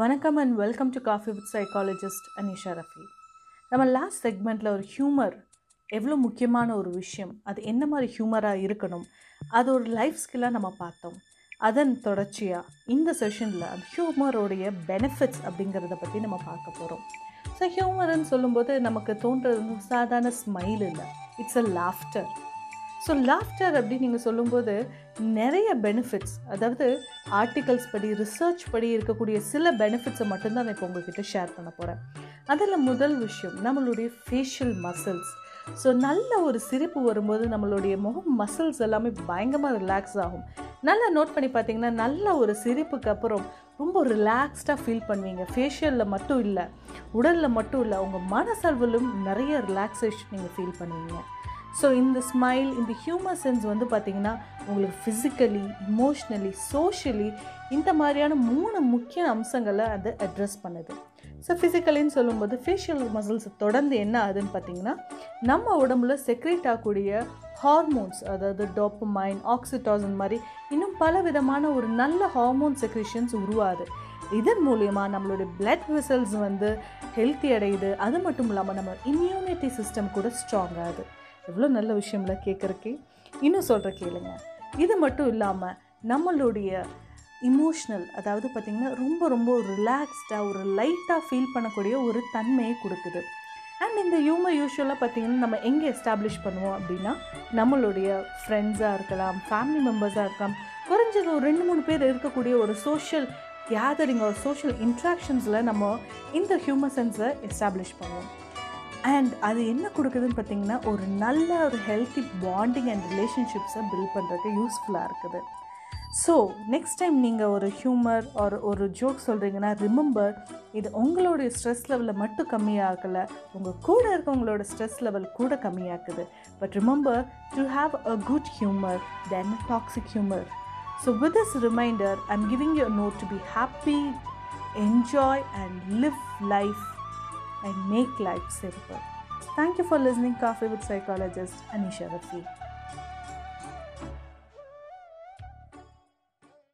வணக்கம் and welcome to coffee with psychologist Anisha Rafi. நம்ம last செக்மெண்ட்டில் ஒரு ஹியூமர் எவ்வளோ முக்கியமான ஒரு விஷயம் அது என்ன மாதிரி ஹியூமராக இருக்கணும் அது ஒரு லைஃப் ஸ்கில்லாக நம்ம பார்த்தோம். அதன் தொடர்ச்சியாக இந்த செஷனில் அந்த ஹியூமரோடைய பெனிஃபிட்ஸ் அப்படிங்கிறத பற்றி நம்ம பார்க்க போகிறோம் ஸோ ஹியூமர்னு சொல்லும்போது நமக்கு தோன்றது சாதாரண ஸ்மைல் இல்லை. It's a laughter so laughter அப்படின்னு நீங்கள் சொல்லும்போது நிறைய பெனிஃபிட்ஸ் அதாவது ஆர்டிகல்ஸ் படி ரிசர்ச் படி இருக்கக்கூடிய சில பெனிஃபிட்ஸை மட்டும்தான் நான் இப்போ உங்ககிட்ட ஷேர் பண்ண போகிறேன் அதில் முதல் விஷயம் நம்மளுடைய ஃபேஷியல் மசில்ஸ் ஸோ நல்ல ஒரு சிரிப்பு வரும்போது நம்மளுடைய முகம் மசில்ஸ் எல்லாமே பயங்கரமாக ரிலாக்ஸ் ஆகும். நல்லா நோட் பண்ணி பார்த்தீங்கன்னா நல்ல ஒரு சிரிப்புக்கு அப்புறம் ரொம்ப ரிலாக்ஸ்டாக ஃபீல் பண்ணுவீங்க. ஃபேஷியலில் மட்டும் இல்லை உடலில் மட்டும் இல்லை உங்கள் மனசளவிலும் நிறைய ரிலாக்ஸேஷன் நீங்கள் ஃபீல் பண்ணுவீங்க. ஸோ இந்த ஸ்மைல் இந்த ஹியூமர் சென்ஸ் வந்து பார்த்திங்கன்னா உங்களுக்கு ஃபிசிக்கலி இமோஷ்னலி சோஷியலி இந்த மாதிரியான மூணு முக்கிய அம்சங்களை அது அட்ரஸ் பண்ணுது. ஸோ ஃபிசிக்கலின்னு சொல்லும்போது ஃபேஷியல் மசில்ஸ் தொடர்ந்து என்ன ஆகுதுன்னு பார்த்தீங்கன்னா நம்ம உடம்புல செக்ரேட் ஆகக்கூடிய ஹார்மோன்ஸ் அதாவது டோப்பமைன் ஆக்சிடாசன் மாதிரி இன்னும் பல விதமான ஒரு நல்ல ஹார்மோன் செக்ரேஷன்ஸ் உருவாது இதன் மூலயமா நம்மளுடைய பிளட் வெசல்ஸ் வந்து ஹெல்த்தி அடையுது. அது மட்டும் இல்லாமல் நம்ம இம்யூனிட்டி சிஸ்டம் கூட ஸ்ட்ராங் ஆகுது. எவ்வளோ நல்ல விஷயம்ல கேட்குறக்கே இன்னும் சொல்கிற கேளுங்க. இது மட்டும் இல்லாமல் நம்மளுடைய இமோஷ்னல் அதாவது பார்த்திங்கன்னா ரொம்ப ரொம்ப ரிலாக்ஸ்டாக ஒரு லைட்டாக ஃபீல் பண்ணக்கூடிய ஒரு தன்மையை கொடுக்குது. அண்ட் இந்த ஹியூமர் யூஸ்வலாக பார்த்திங்கன்னா நம்ம எங்கே எஸ்டாப்ளிஷ் பண்ணுவோம் அப்படின்னா நம்மளுடைய ஃப்ரெண்ட்ஸாக இருக்கலாம் ஃபேமிலி மெம்பர்ஸாக இருக்கலாம். குறைஞ்சது ஒரு ரெண்டு மூணு பேர் இருக்கக்கூடிய ஒரு சோஷியல் கேதரிங் ஒரு சோஷியல் இன்ட்ராக்ஷன்ஸில் நம்ம இந்த ஹியூமர் சென்ஸை எஸ்டாப்ளிஷ் பண்ணுவோம். அண்ட் அது என்ன கொடுக்குதுன்னு பார்த்தீங்கன்னா ஒரு நல்ல ஒரு ஹெல்த்தி பாண்டிங் அண்ட் ரிலேஷன்ஷிப்ஸை பில்ட் பண்ணுறதுக்கு யூஸ்ஃபுல்லாக இருக்குது. ஸோ நெக்ஸ்ட் டைம் நீங்கள் ஒரு ஹியூமர் ஒரு ஒரு ஜோக் சொல்கிறீங்கன்னா ரிமெம்பர் இது உங்களுடைய ஸ்ட்ரெஸ் லெவலில் மட்டும் கம்மியாகலை உங்கள் கூட இருக்கவங்களோட ஸ்ட்ரெஸ் லெவல் கூட கம்மியாக்குது. But remember to have a good humour then toxic humour so with this reminder I am giving you note to be happy enjoy and live life and make life simple. Thank you for listening Coffee with Psychologist Anisha Rafi.